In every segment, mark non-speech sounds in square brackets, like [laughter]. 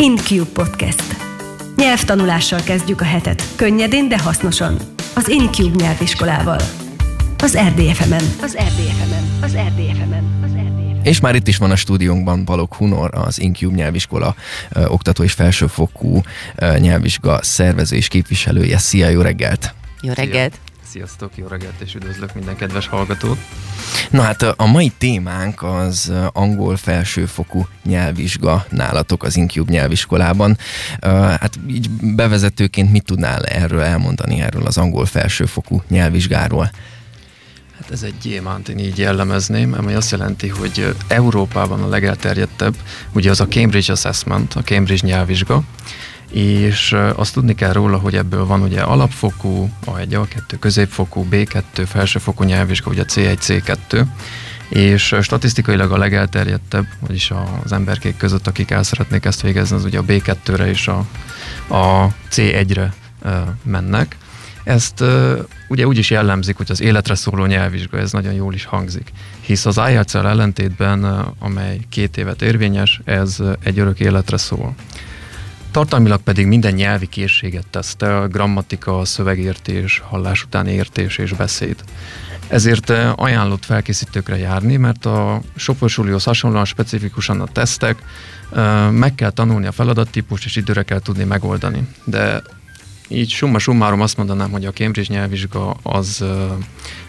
InCube Podcast. Nyelvtanulással kezdjük a hetet, könnyedén, de hasznosan. Az InCube nyelviskolával. Az RDFM-en. Az RDFM-en. Az RDFM-en. Az RDFM-en. És már itt is van a stúdiónkban Balog Hunor, az InCube nyelviskola ö, oktató és felsőfokú ö, nyelvvizsga szervező és képviselője. Szia, jó reggelt! Jó reggelt! Sziasztok, jó reggelt és üdvözlök minden kedves hallgatót. Na hát a mai témánk az angol felsőfokú nyelvvizsga nálatok az InCube nyelviskolában. Hát így bevezetőként mit tudnál erről elmondani, erről az angol felsőfokú nyelvvizsgáról? Hát ez egy gyémánt, én így jellemezném, ami azt jelenti, hogy Európában a legelterjedtebb, ugye az a Cambridge Assessment, a Cambridge nyelvvizsga, és azt tudni kell róla, hogy ebből van ugye alapfokú, A1, A2, középfokú, B2, felsőfokú nyelvvizsga, ugye C1, C2, és statisztikailag a legelterjedtebb, vagyis az emberkék között, akik el szeretnék ezt végezni, az ugye a B2-re és a, a C1-re mennek. Ezt ugye úgy is jellemzik, hogy az életre szóló nyelvvizsga, ez nagyon jól is hangzik. Hisz az ielts ellentétben, amely két évet érvényes, ez egy örök életre szól. Tartalmilag pedig minden nyelvi készséget tesztel, grammatika, szövegértés, hallás utáni értés és beszéd. Ezért eh, ajánlott felkészítőkre járni, mert a soporsulihoz hasonlóan specifikusan a tesztek, eh, meg kell tanulni a feladattípust, és időre kell tudni megoldani. De így summa summarum azt mondanám, hogy a Cambridge nyelvvizsga az, eh,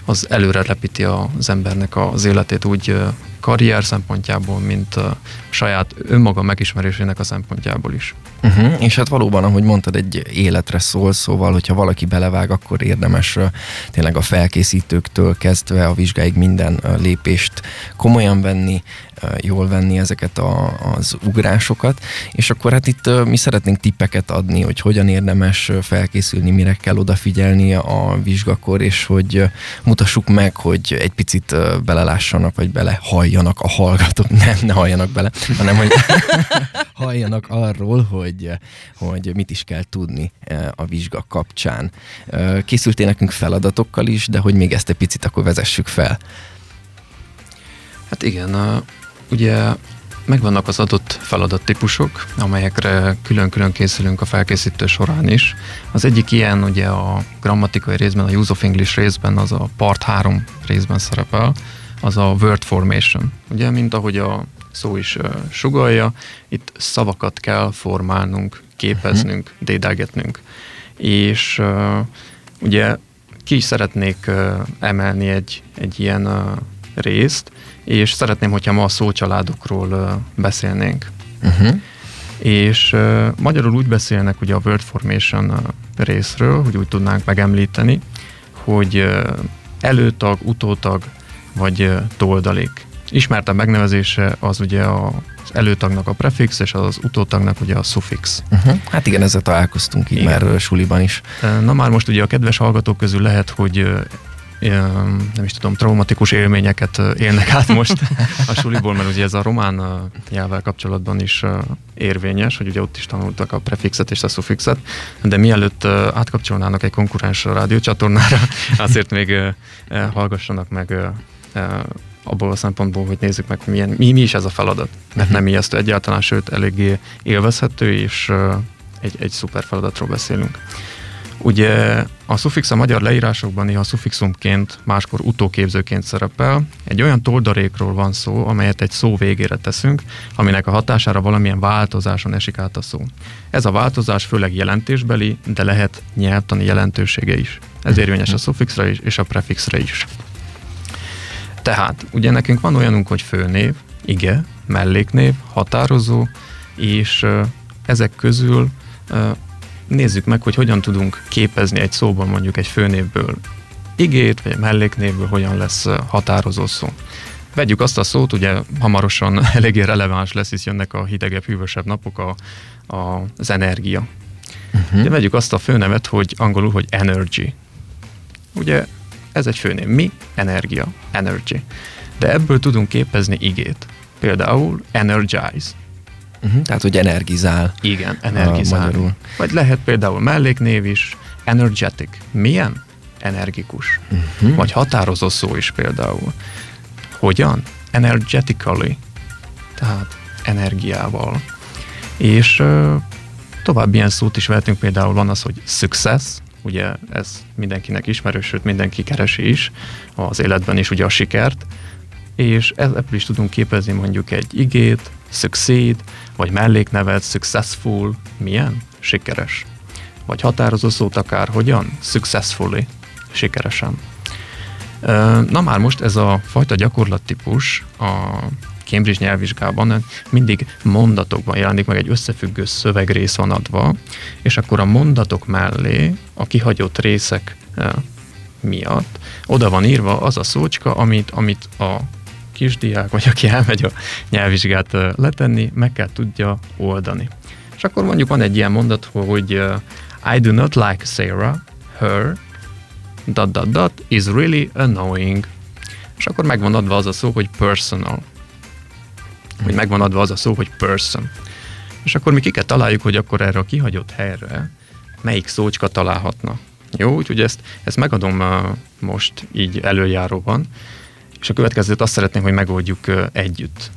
az előre lepíti az embernek az életét úgy karrier szempontjából, mint saját önmaga megismerésének a szempontjából is. Uh-huh. És hát valóban, ahogy mondtad, egy életre szól, szóval, hogyha valaki belevág, akkor érdemes tényleg a felkészítőktől kezdve a vizsgáig minden lépést komolyan venni, jól venni ezeket a, az ugrásokat, és akkor hát itt mi szeretnénk tippeket adni, hogy hogyan érdemes felkészülni, mire kell odafigyelni a vizsgakor, és hogy mutassuk meg, hogy egy picit belelássanak, vagy belehalljanak a hallgatók, [laughs] nem, ne halljanak bele, hanem hogy [laughs] halljanak arról, hogy, hogy mit is kell tudni a vizsga kapcsán. Készültél nekünk feladatokkal is, de hogy még ezt egy picit akkor vezessük fel. Hát igen, Ugye megvannak az adott feladattípusok, amelyekre külön-külön készülünk a felkészítő során is. Az egyik ilyen ugye a grammatikai részben, a Use of English részben, az a Part 3 részben szerepel, az a Word Formation. Ugye, mint ahogy a szó is uh, sugalja, itt szavakat kell formálnunk, képeznünk, uh-huh. dédelgetnünk. És uh, ugye ki is szeretnék uh, emelni egy, egy ilyen uh, részt, és szeretném, hogyha ma a szócsaládokról beszélnénk. Uh-huh. És uh, magyarul úgy beszélnek ugye a Word Formation uh, részről, hogy úgy tudnánk megemlíteni, hogy uh, előtag, utótag vagy toldalék. Ismertebb megnevezése az ugye a, az előtagnak a prefix, és az utótagnak ugye a suffix. Uh-huh. Hát igen, ezzel találkoztunk így igen. már suliban is. Na már most ugye a kedves hallgatók közül lehet, hogy nem is tudom, traumatikus élményeket élnek át most a suliból, mert ugye ez a román nyelvvel kapcsolatban is érvényes, hogy ugye ott is tanultak a prefixet és a suffixet, de mielőtt átkapcsolnának egy konkurens rádiócsatornára, [laughs] azért még hallgassanak meg abból a szempontból, hogy nézzük meg, hogy milyen, mi, mi is ez a feladat. Mert uh-huh. nem ijesztő egyáltalán, sőt eléggé élvezhető, és egy, egy szuper feladatról beszélünk. Ugye a suffix a magyar leírásokban néha suffixumként, máskor utóképzőként szerepel. Egy olyan toldarékról van szó, amelyet egy szó végére teszünk, aminek a hatására valamilyen változáson esik át a szó. Ez a változás főleg jelentésbeli, de lehet nyelvtani jelentősége is. Ez érvényes a suffixra is, és a prefixre is. Tehát, ugye nekünk van olyanunk, hogy főnév, ige, melléknév, határozó, és ezek közül nézzük meg, hogy hogyan tudunk képezni egy szóban mondjuk egy főnévből igét, vagy melléknévből hogyan lesz határozó szó. Vegyük azt a szót, ugye hamarosan [laughs] eléggé releváns lesz, hisz jönnek a hidegebb, hűvösebb napok, a, a, az energia. Uh-huh. Ugye vegyük azt a főnevet, hogy angolul, hogy energy. Ugye ez egy főnév. Mi? Energia. Energy. De ebből tudunk képezni igét. Például energize. Uh-huh. Tehát, hogy energizál. Igen, energizál. Vagy lehet például melléknév is, energetic. Milyen? Energikus. Uh-huh. Vagy határozó szó is például. Hogyan? Energetically. Tehát energiával. És tovább ilyen szót is vehetünk, például van az, hogy success, ugye ez mindenkinek ismerős, sőt mindenki keresi is az életben is ugye a sikert, és ebből is tudunk képezni mondjuk egy igét, succeed, vagy melléknevet, successful, milyen? Sikeres. Vagy határozó szót akár hogyan? Successfully, sikeresen. Na már most ez a fajta gyakorlattípus a Cambridge nyelvvizsgában mindig mondatokban jelenik meg, egy összefüggő szövegrész van adva, és akkor a mondatok mellé a kihagyott részek miatt oda van írva az a szócska, amit, amit a kisdiák, vagy aki elmegy a nyelvvizsgát letenni, meg kell tudja oldani. És akkor mondjuk van egy ilyen mondat, hogy I do not like Sarah, her, dot, dot, dot, is really annoying. És akkor megvan adva az a szó, hogy personal. Hogy megvan adva az a szó, hogy person. És akkor mi ki kell találjuk, hogy akkor erre a kihagyott helyre melyik szócska találhatna. Jó, úgyhogy ezt, ezt megadom uh, most így előjáróban, és a következőt azt szeretném, hogy megoldjuk uh, együtt.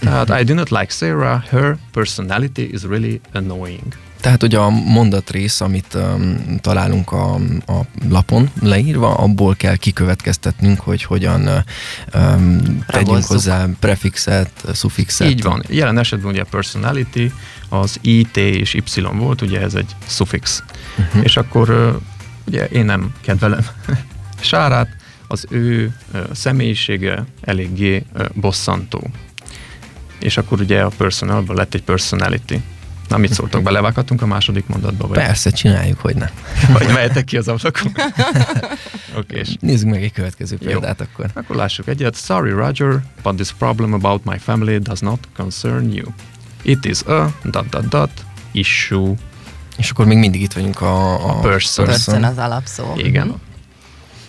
Tehát I do not like Sarah, her personality is really annoying. Tehát ugye a mondatrész, amit um, találunk a, a lapon leírva, abból kell kikövetkeztetnünk, hogy hogyan um, tegyünk hozzá prefixet, suffixet. Így van. Jelen esetben ugye a personality az I, T és Y volt, ugye ez egy suffix. Uh-huh. És akkor ugye én nem kedvelem [laughs] Sárát, az ő személyisége eléggé bosszantó. És akkor ugye a personalban lett egy personality. Na, mit szóltok, belevághatunk a második mondatba? Vagy? Persze, csináljuk, hogy ne. Vagy mehetek ki az ablakon? [laughs] okay, és... Nézzük meg egy következő példát Jó. akkor. Akkor lássuk egyet. Sorry, Roger, but this problem about my family does not concern you. It is a dot dot dot issue. És akkor még mindig itt vagyunk a, a, a person. person az alapszó. Igen.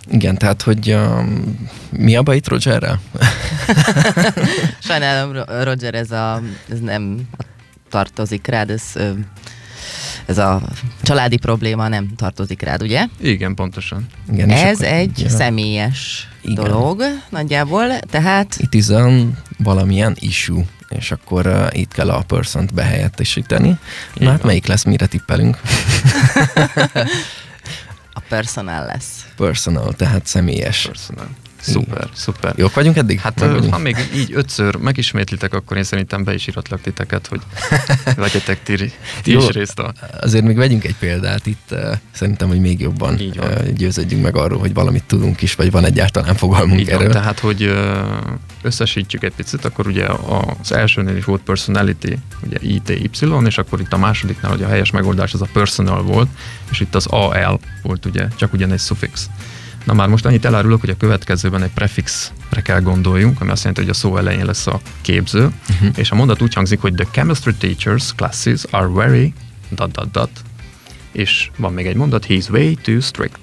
Igen, tehát, hogy um, mi a baj itt Rogerrel? [laughs] Sajnálom, Roger, ez, a, ez nem a tartozik rád, ez, ez a családi probléma nem tartozik rád, ugye? Igen, pontosan. Igen, ez egy ja. személyes Igen. dolog nagyjából, tehát... It is a valamilyen issue és akkor uh, itt kell a person behelyettesíteni. Na hát melyik lesz, mire tippelünk? [laughs] a personal lesz. Personal, tehát személyes. Personal. Szuper, Igen. szuper. Jók vagyunk eddig? Hát vagyunk? ha még így ötször megismétlitek, akkor én szerintem be is iratlak titeket, hogy [laughs] vegyetek ti, ti Jó, is részt a... Azért még vegyünk egy példát itt, uh, szerintem, hogy még jobban uh, győződjünk meg arról, hogy valamit tudunk is, vagy van egyáltalán fogalmunk így erről. Van, tehát, hogy uh, összesítjük egy picit, akkor ugye az elsőnél is volt personality, ugye ITY, és akkor itt a másodiknál, hogy a helyes megoldás az a personal volt, és itt az AL volt ugye, csak ugyan egy suffix. Na már most annyit elárulok, hogy a következőben egy prefixre kell gondoljunk, ami azt jelenti, hogy a szó elején lesz a képző, uh-huh. és a mondat úgy hangzik, hogy the chemistry teachers classes are very dot dot dot, és van még egy mondat, he's way too strict.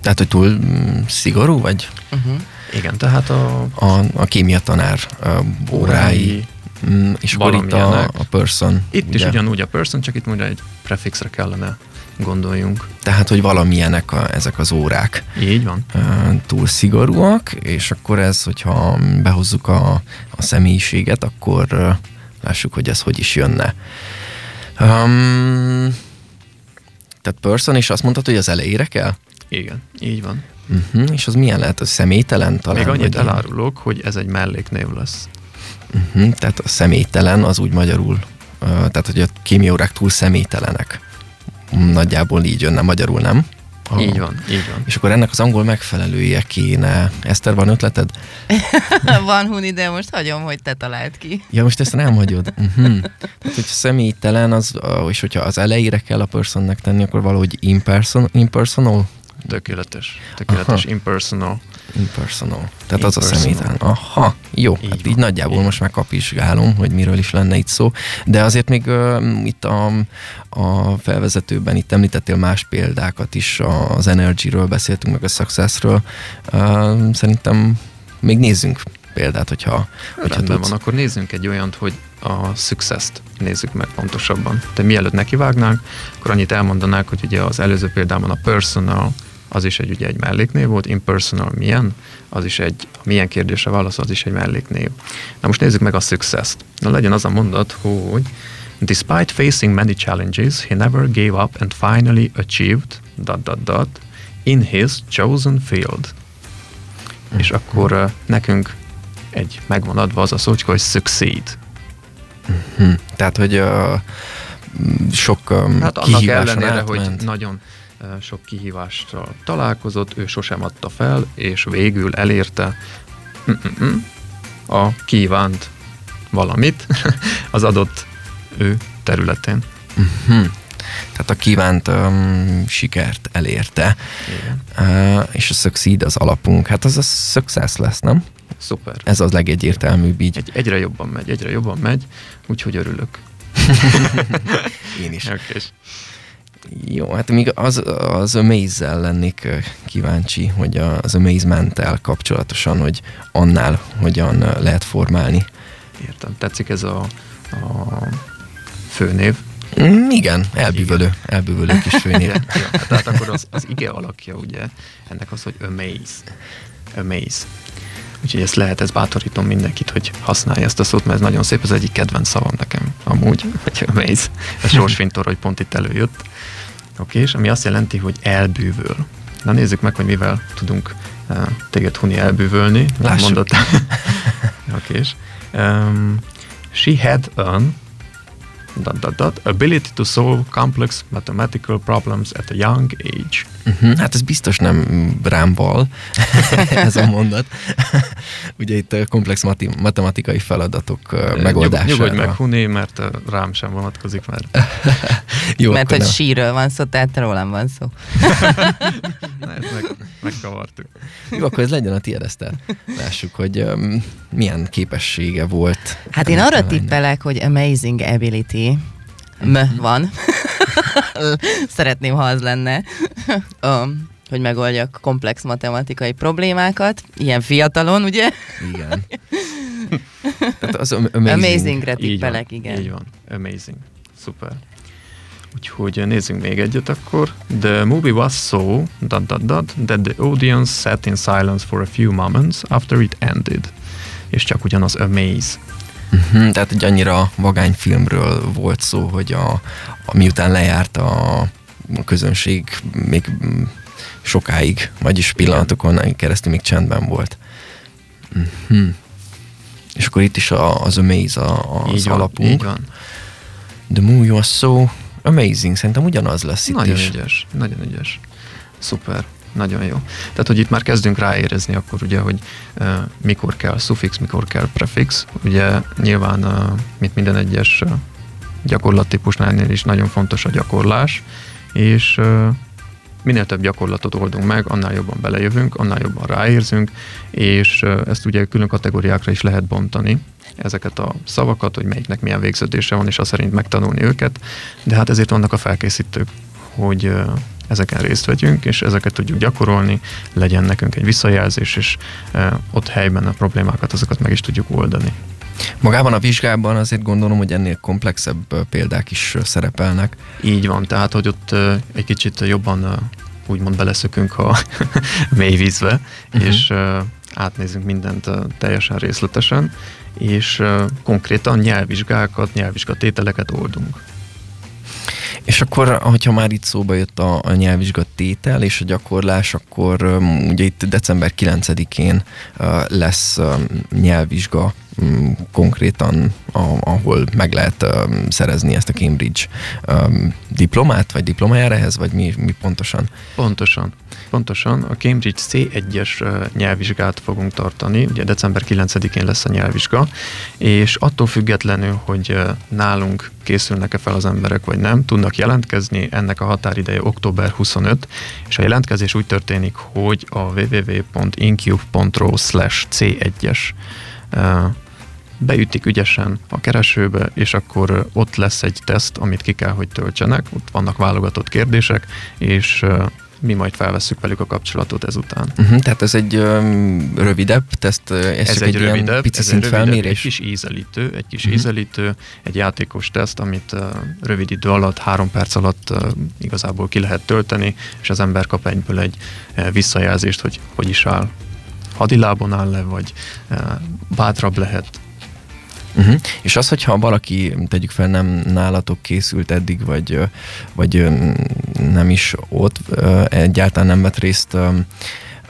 Tehát, hogy túl mm, szigorú vagy? Uh-huh. Igen, tehát a... A, a kémia tanár a órái, mm, és akkor itt a, a person. Itt ugye? is ugyanúgy a person, csak itt mondja egy prefixre kellene gondoljunk. Tehát, hogy valamilyenek a, ezek az órák. Így van. Túl szigorúak, és akkor ez, hogyha behozzuk a, a személyiséget, akkor lássuk, hogy ez hogy is jönne. Um, tehát person, és azt mondtad, hogy az elejére kell? Igen, így van. Uh-huh, és az milyen lehet? A személytelen talán? Még annyit elárulok, hogy ez egy melléknév lesz. Uh-huh, tehát a személytelen az úgy magyarul, uh, tehát hogy a kémiaórák túl személytelenek nagyjából így jönne magyarul, nem? A, így van, így van. És akkor ennek az angol megfelelője kéne. Eszter, van ötleted? [laughs] van, Huni, de most hagyom, hogy te találd ki. Ja, most ezt nem hagyod. Uh-huh. Tehát, hogy személytelen, az, és hogyha az elejére kell a personnek tenni, akkor valahogy imperson, impersonal? Tökéletes. Tökéletes, Aha. impersonal. Impersonal. Tehát az a személytelen. Aha, jó. Így hát így nagyjából így. most már kapizsgálom, hogy miről is lenne itt szó. De azért még uh, itt a, a felvezetőben itt említettél más példákat is, az Energy-ről beszéltünk, meg a Success-ről. Uh, szerintem még nézzünk példát, hogyha, hogyha Rendben tudsz. van, akkor nézzünk egy olyant, hogy a success-t nézzük meg pontosabban. De mielőtt nekivágnánk, akkor annyit elmondanák, hogy ugye az előző példában a personal, az is egy, ugye egy melléknév volt, impersonal milyen, az is egy, milyen kérdésre válasz, az is egy melléknév. Na most nézzük meg a success-t. Na legyen az a mondat, hogy Despite facing many challenges, he never gave up and finally achieved dot dot dot in his chosen field. És akkor uh, nekünk egy megvan adva az a szócska, hogy succeed. Hm. Tehát, hogy uh, sok um, Hát annak ellenére, átment. hogy nagyon sok kihívással találkozott, ő sosem adta fel, és végül elérte mm-mm, a kívánt valamit [laughs] az adott ő területén. Uh-huh. Tehát a kívánt um, sikert elérte. Igen. Uh, és a succeed az alapunk. Hát az a success lesz, nem? Szuper. Ez az legegyértelműbb így. Egy, egyre jobban megy, egyre jobban megy, úgyhogy örülök. [laughs] Én is. Okay. Jó, hát még az, az Amaze-zel lennék kíváncsi, hogy az Amazement-tel kapcsolatosan, hogy annál hogyan lehet formálni. Értem. Tetszik ez a, a főnév. Mm, igen, elbűvölő, elbűvölő kis [laughs] főnév. ja, tehát akkor az, az ige alakja ugye ennek az, hogy amaze. Amaze. Úgyhogy ezt lehet, ez bátorítom mindenkit, hogy használja ezt a szót, mert ez nagyon szép, ez egyik kedvenc szavam nekem amúgy, hogy amaze. A sorsfintor, hogy pont itt előjött. Oké, és ami azt jelenti, hogy elbűvöl. Na nézzük meg, hogy mivel tudunk uh, téged Huni elbűvölni. Lássuk. Mondott. [laughs] Oké, és um, she had an dot, dot, dot, ability to solve complex mathematical problems at a young age. Uh-huh, hát ez biztos nem rám val, [laughs] ez a mondat. [laughs] Ugye itt komplex mati- matematikai feladatok ö, Nyugod- megoldására. Nyugodj meg, Huni, mert rám sem vonatkozik, mert [laughs] Jó, Mert hogy nem. sírről van szó, tehát rólam van szó. na, ezt meg, megkavartuk. Jó, akkor ez legyen a tiéd, Eszter. Lássuk, hogy um, milyen képessége volt. Hát én arra tippelek, hogy amazing ability M van. [laughs] Szeretném, ha az lenne. [laughs] um, hogy megoldjak komplex matematikai problémákat, ilyen fiatalon, ugye? Igen. [laughs] Tehát az am- amazing. Van, tippelek, igen. Így van, amazing. Szuper. Úgyhogy nézzünk még egyet akkor. The movie was so dot, dot, dot, that the audience sat in silence for a few moments after it ended. És csak ugyanaz amaze. Uh-huh, tehát egy annyira vagány filmről volt szó, hogy a, a miután lejárt a, a közönség még sokáig, vagyis pillanatokon keresztül még csendben volt. Uh-huh. És akkor itt is a, az Amaze a, az így van, alapunk. így van. The movie was so amazing. Szerintem ugyanaz lesz itt Nagyon is. ügyes, nagyon ügyes. Szuper, nagyon jó. Tehát, hogy itt már kezdünk ráérezni akkor ugye, hogy uh, mikor kell suffix, mikor kell prefix. Ugye nyilván, uh, mint minden egyes uh, gyakorlattípusnál is nagyon fontos a gyakorlás, és uh, minél több gyakorlatot oldunk meg, annál jobban belejövünk, annál jobban ráérzünk, és ezt ugye külön kategóriákra is lehet bontani, ezeket a szavakat, hogy melyiknek milyen végződése van, és azt szerint megtanulni őket, de hát ezért vannak a felkészítők, hogy ezeken részt vegyünk, és ezeket tudjuk gyakorolni, legyen nekünk egy visszajelzés, és ö, ott helyben a problémákat, azokat meg is tudjuk oldani. Magában a vizsgában azért gondolom, hogy ennél komplexebb ö, példák is ö, szerepelnek. Így van, tehát, hogy ott egy kicsit jobban úgymond beleszökünk a [laughs] mély vízbe, uh-huh. és átnézünk mindent teljesen részletesen, és konkrétan nyelvvizsgákat, nyelvvizsgatételeket oldunk. És akkor, hogyha már itt szóba jött a, a nyelvvizsga tétel és a gyakorlás, akkor um, ugye itt december 9-én uh, lesz um, nyelvvizsga konkrétan, a, ahol meg lehet um, szerezni ezt a Cambridge um, diplomát, vagy diplomájára ehhez, vagy mi, mi pontosan? Pontosan. Pontosan. A Cambridge C1-es ö, nyelvvizsgát fogunk tartani, ugye december 9-én lesz a nyelvvizsga, és attól függetlenül, hogy ö, nálunk készülnek-e fel az emberek, vagy nem, tudnak jelentkezni, ennek a határideje október 25, és a jelentkezés úgy történik, hogy a www.incube.ro slash C1-es ö, beütik ügyesen a keresőbe, és akkor ott lesz egy teszt, amit ki kell, hogy töltsenek, ott vannak válogatott kérdések, és mi majd felvesszük velük a kapcsolatot ezután. Uh-huh, tehát ez egy um, rövidebb teszt, ez, Ez, egy ilyen rövidebb, pici ez egy rövidebb, egy felmérés? kis ízelítő, egy kis Mhm. ízelítő, egy játékos teszt, amit uh, rövid idő alatt, három perc alatt uh, igazából ki lehet tölteni, és az ember kap egyből egy uh, visszajelzést, hogy hogy is áll. Hadilábon áll le, vagy uh, bátrabb lehet, Uh-huh. És az, hogyha valaki, tegyük fel, nem nálatok készült eddig, vagy, vagy nem is ott, egyáltalán nem vett részt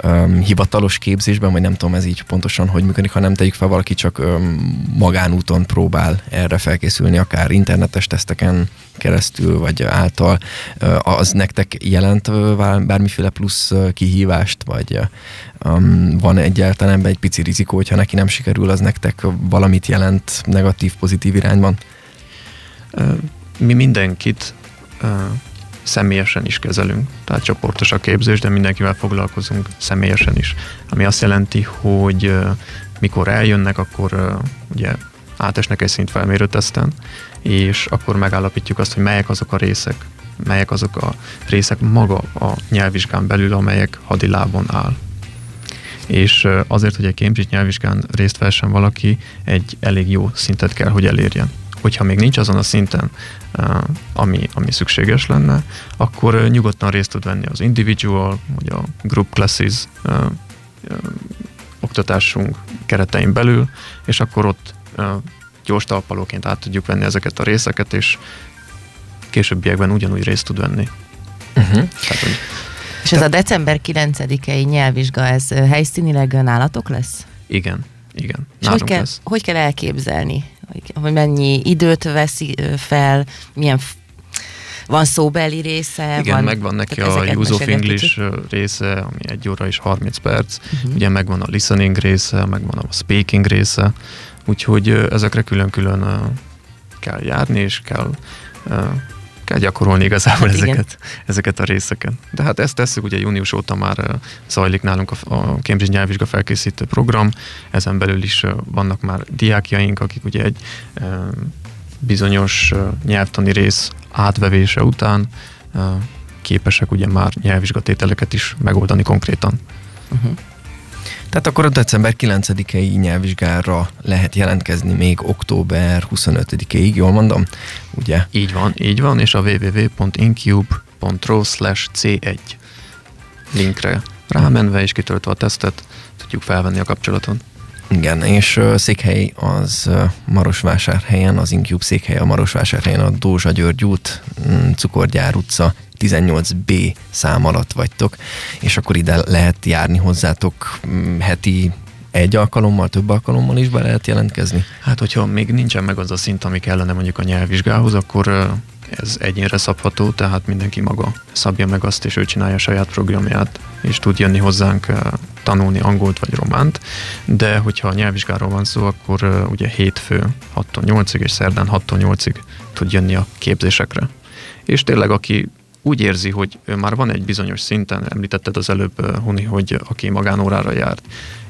um, hivatalos képzésben, vagy nem tudom ez így pontosan hogy működik, hanem tegyük fel valaki csak um, magánúton próbál erre felkészülni, akár internetes teszteken keresztül, vagy által, az nektek jelent bármiféle plusz kihívást, vagy um, van egyáltalán egy pici rizikó, hogyha neki nem sikerül, az nektek valamit jelent negatív, pozitív irányban? Mi mindenkit személyesen is kezelünk. Tehát csoportos a képzés, de mindenkivel foglalkozunk személyesen is. Ami azt jelenti, hogy mikor eljönnek, akkor ugye átesnek egy szintfelmérő teszten, és akkor megállapítjuk azt, hogy melyek azok a részek, melyek azok a részek maga a nyelvvizsgán belül, amelyek hadilábon áll. És azért, hogy egy Cambridge nyelvvizsgán részt vessen valaki, egy elég jó szintet kell, hogy elérjen hogyha még nincs azon a szinten, ami, ami szükséges lenne, akkor nyugodtan részt tud venni az individual, vagy a group classes oktatásunk keretein belül, és akkor ott gyors talpalóként át tudjuk venni ezeket a részeket, és későbbiekben ugyanúgy részt tud venni. Uh-huh. Tehát, hogy és ez a december 9-i nyelvvizsga, ez helyszínileg nálatok lesz? Igen, igen. És hogy kell, lesz. hogy kell elképzelni hogy mennyi időt veszi fel, milyen van szóbeli része. Igen, van, megvan neki a Use of English kicsit. része, ami egy óra és 30 perc, uh-huh. ugye megvan a listening része, megvan a speaking része, úgyhogy ezekre külön-külön kell járni, és kell kell gyakorolni igazából hát ezeket, ezeket a részeket. De hát ezt tesszük, ugye június óta már zajlik nálunk a, a Cambridge nyelvvizsga felkészítő program, ezen belül is vannak már diákjaink, akik ugye egy bizonyos nyelvtani rész átvevése után képesek ugye már nyelvvizsgatételeket is megoldani konkrétan. Uh-huh. Tehát akkor a december 9-i nyelvvizsgára lehet jelentkezni még október 25-ig, jól mondom? Ugye? Így van, így van, és a www.incube.ro C1 linkre rámenve és kitöltve a tesztet tudjuk felvenni a kapcsolatot. Igen, és uh, székhely az uh, Marosvásárhelyen, az Incube székhely a Marosvásárhelyen, a Dózsa György út, mm, Cukorgyár utca 18B szám alatt vagytok, és akkor ide lehet járni hozzátok mm, heti egy alkalommal, több alkalommal is be lehet jelentkezni? Hát, hogyha még nincsen meg az a szint, ami kellene mondjuk a nyelvvizsgához, akkor ez egyénre szabható, tehát mindenki maga szabja meg azt, és ő csinálja a saját programját, és tud jönni hozzánk tanulni angolt vagy románt, de hogyha a nyelvvizsgáról van szó, akkor ugye hétfő 6-tól 8-ig és szerdán 6-tól 8-ig tud jönni a képzésekre. És tényleg, aki úgy érzi, hogy már van egy bizonyos szinten, említetted az előbb, Huni, hogy aki magánórára járt,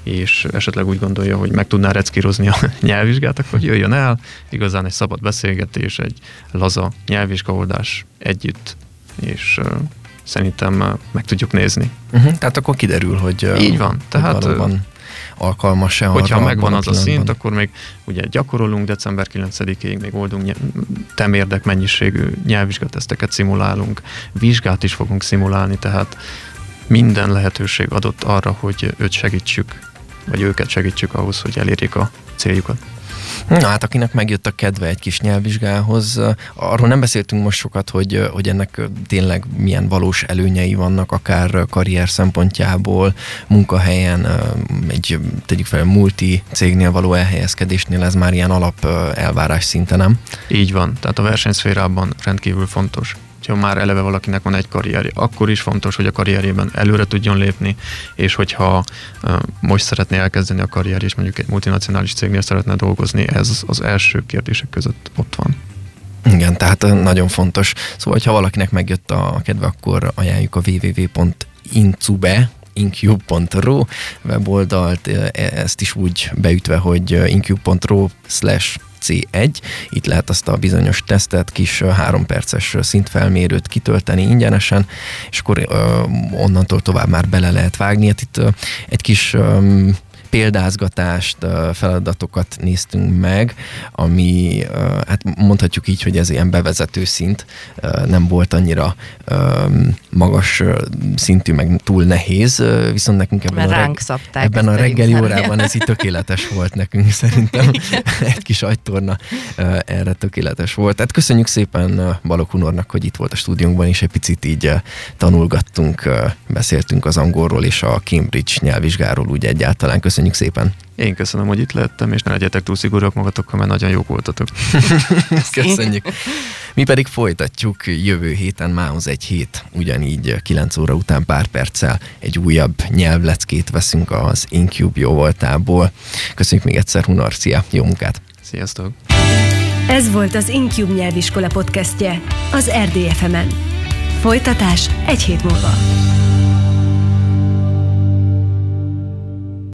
és esetleg úgy gondolja, hogy meg tudná reckírozni a [laughs] nyelvvizsgát, akkor jöjjön el, igazán egy szabad beszélgetés, egy laza nyelvvizsgaoldás együtt, és szerintem meg tudjuk nézni. Uh-huh, tehát akkor kiderül, hogy így van. Tehát valóban alkalmas-e Hogyha arra megvan az a szint, akkor még ugye gyakorolunk december 9-ig, még oldunk temérdek mennyiségű nyelvvizsgateszteket szimulálunk, vizsgát is fogunk szimulálni, tehát minden lehetőség adott arra, hogy őt segítsük, vagy őket segítsük ahhoz, hogy elérjék a céljukat. Na hát, akinek megjött a kedve egy kis nyelvvizsgához, arról nem beszéltünk most sokat, hogy, hogy ennek tényleg milyen valós előnyei vannak, akár karrier szempontjából, munkahelyen, egy tegyük fel multi cégnél való elhelyezkedésnél ez már ilyen alap elvárás szinte, nem? Így van, tehát a versenyszférában rendkívül fontos hogyha már eleve valakinek van egy karrierje, akkor is fontos, hogy a karrierjében előre tudjon lépni, és hogyha most szeretné elkezdeni a karrier, és mondjuk egy multinacionális cégnél szeretne dolgozni, ez az első kérdések között ott van. Igen, tehát nagyon fontos. Szóval, ha valakinek megjött a kedve, akkor ajánljuk a www.incube incube.ro weboldalt, e, ezt is úgy beütve, hogy incube.ro slash C1. Itt lehet azt a bizonyos tesztet, kis három perces szintfelmérőt kitölteni ingyenesen, és akkor onnantól tovább már bele lehet vágni. Hát itt egy kis példázgatást, feladatokat néztünk meg, ami hát mondhatjuk így, hogy ez ilyen bevezető szint, nem volt annyira magas szintű, meg túl nehéz, viszont nekünk ebben, a, reg- ebben a reggeli órában ez így tökéletes volt nekünk [laughs] szerintem. Egy kis agytorna erre tökéletes volt. Tehát köszönjük szépen Balok Hunornak, hogy itt volt a stúdiónkban, és egy picit így tanulgattunk, beszéltünk az angolról és a Cambridge nyelvvizsgáról úgy egyáltalán. Köszönjük szépen! Én köszönöm, hogy itt lettem, és ne legyetek túl szigorúak magatokkal, mert nagyon jók voltatok. [laughs] Köszönjük. Mi pedig folytatjuk jövő héten mához egy hét, ugyanígy 9 óra után pár perccel egy újabb nyelvleckét veszünk az Incube jó voltából. Köszönjük még egyszer, Hunar, szia, jó munkát! Sziasztok! Ez volt az Incube nyelviskola podcastje az RDFM-en. Folytatás egy hét múlva.